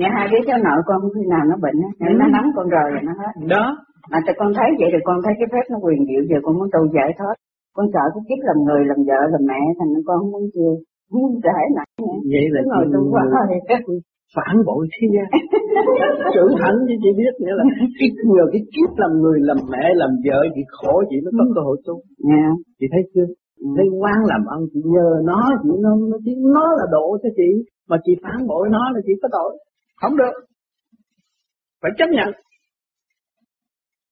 Dạ hai đứa cháu nội con khi nào nó bệnh á, ừ. nó nắm con rồi là nó hết. Đó. Mà thì con thấy vậy rồi con thấy cái phép nó quyền diệu giờ con muốn tu giải thoát. Con sợ cái kiếp làm người, làm vợ, làm mẹ thành con không muốn chưa. Không muốn để nãy nữa. Vậy là ngồi tu quá phản bội thế gian trưởng thành như chị biết nghĩa là cái nhờ cái kiếp làm người làm mẹ làm vợ chị khổ chị mới có cơ hội tu yeah. chị thấy chưa ừ. thấy quan làm ăn chị nhờ nó chị nó nó nó là độ cho chị mà chị phản bội nó là chị có tội không được. Phải chấp nhận.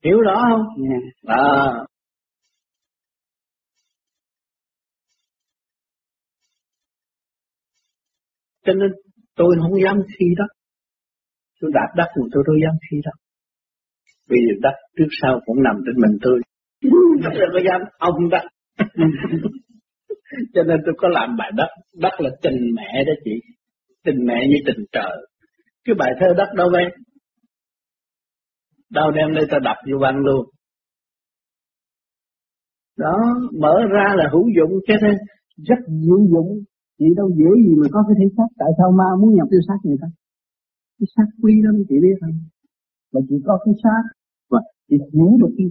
Hiểu rõ không? Yeah. à. cho nên tôi không dám thi đó. Tôi đạp đất mà tôi đâu dám thi đó. Vì đất trước sau cũng nằm trên mình tôi. Tôi có dám ông đất cho nên tôi có làm bài đất đất là tình mẹ đó chị. Tình mẹ như tình trời cái bài thơ đất đâu vậy đâu đem đây ta đọc vô văn luôn đó mở ra là hữu dụng cho nên rất hữu dụng Chị đâu dễ gì mà có cái thể xác, tại sao ma muốn nhập vô xác người ta? Cái xác quý lắm chị biết không? Mà chị có cái xác, và chị hiểu được cái,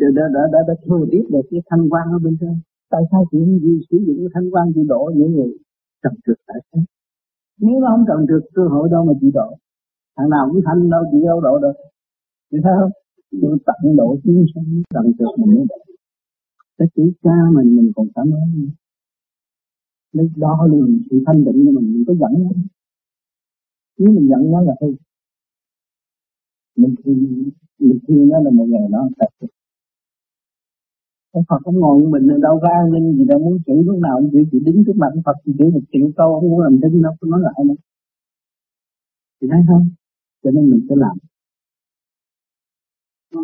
đã, đã, đã, đã, đã thừa biết được cái thanh quan ở bên trên. Tại sao chị không sử dụng cái thanh quan chị đổ những người trầm trực tại thế? Nếu nó không cần được cơ hội đâu mà chị độ Thằng nào cũng thanh đâu chị đâu độ được. Chị thấy không? Tôi tận độ chúng sanh cần được mình mới độ. Cái chữ cha mình mình còn cảm ơn lấy đo lường sự thanh định của mình mình có giận nó nếu mình giận nó là thôi mình thương mình thương nó là một ngày nó sẽ ông Phật không ngồi như mình đâu có an ninh gì đâu, muốn chửi lúc nào ông chỉ chỉ đứng trước mặt ông Phật chỉ chửi một triệu câu ông muốn làm thinh đâu nói lại nữa chị thấy không? Cho nên mình sẽ làm.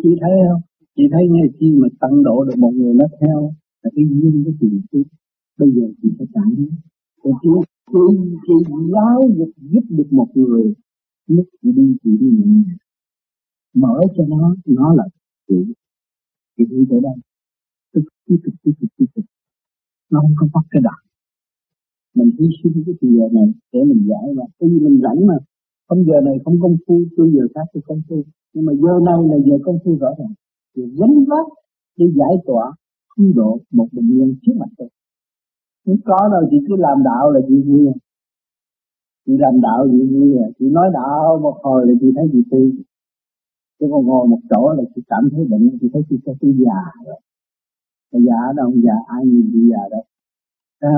Chị thấy không? Chị thấy nghe chi mà tăng độ được một người nó theo là cái duyên cái tiền trước bây giờ chị phải cảm còn chị chị chị giáo dục giúp được một người, lúc chị đi chị đi nhẹ mở cho nó nó là chị. Chị đi tới đây tiếp tục tiếp tục tiếp tục. Nó không có bắt cái đặt mình hy sinh cái giờ này để mình giải mà. Bởi vì mình rảnh mà. Không giờ này không công phu tôi giờ khác tôi công phu. Nhưng mà giờ này là giờ công phu rõ ràng. Thì gánh vác để giải tỏa cứu độ một bệnh nhân trước mặt tôi. Không có đâu chị cứ làm đạo là chị vui à. chị làm đạo chị vui à. Chị nói đạo một hồi là chị thấy chị tư chứ còn ngồi một chỗ là chị cảm thấy bệnh, chị thấy chị sẽ tư già rồi mà già đâu già ai nhìn chị già đâu à,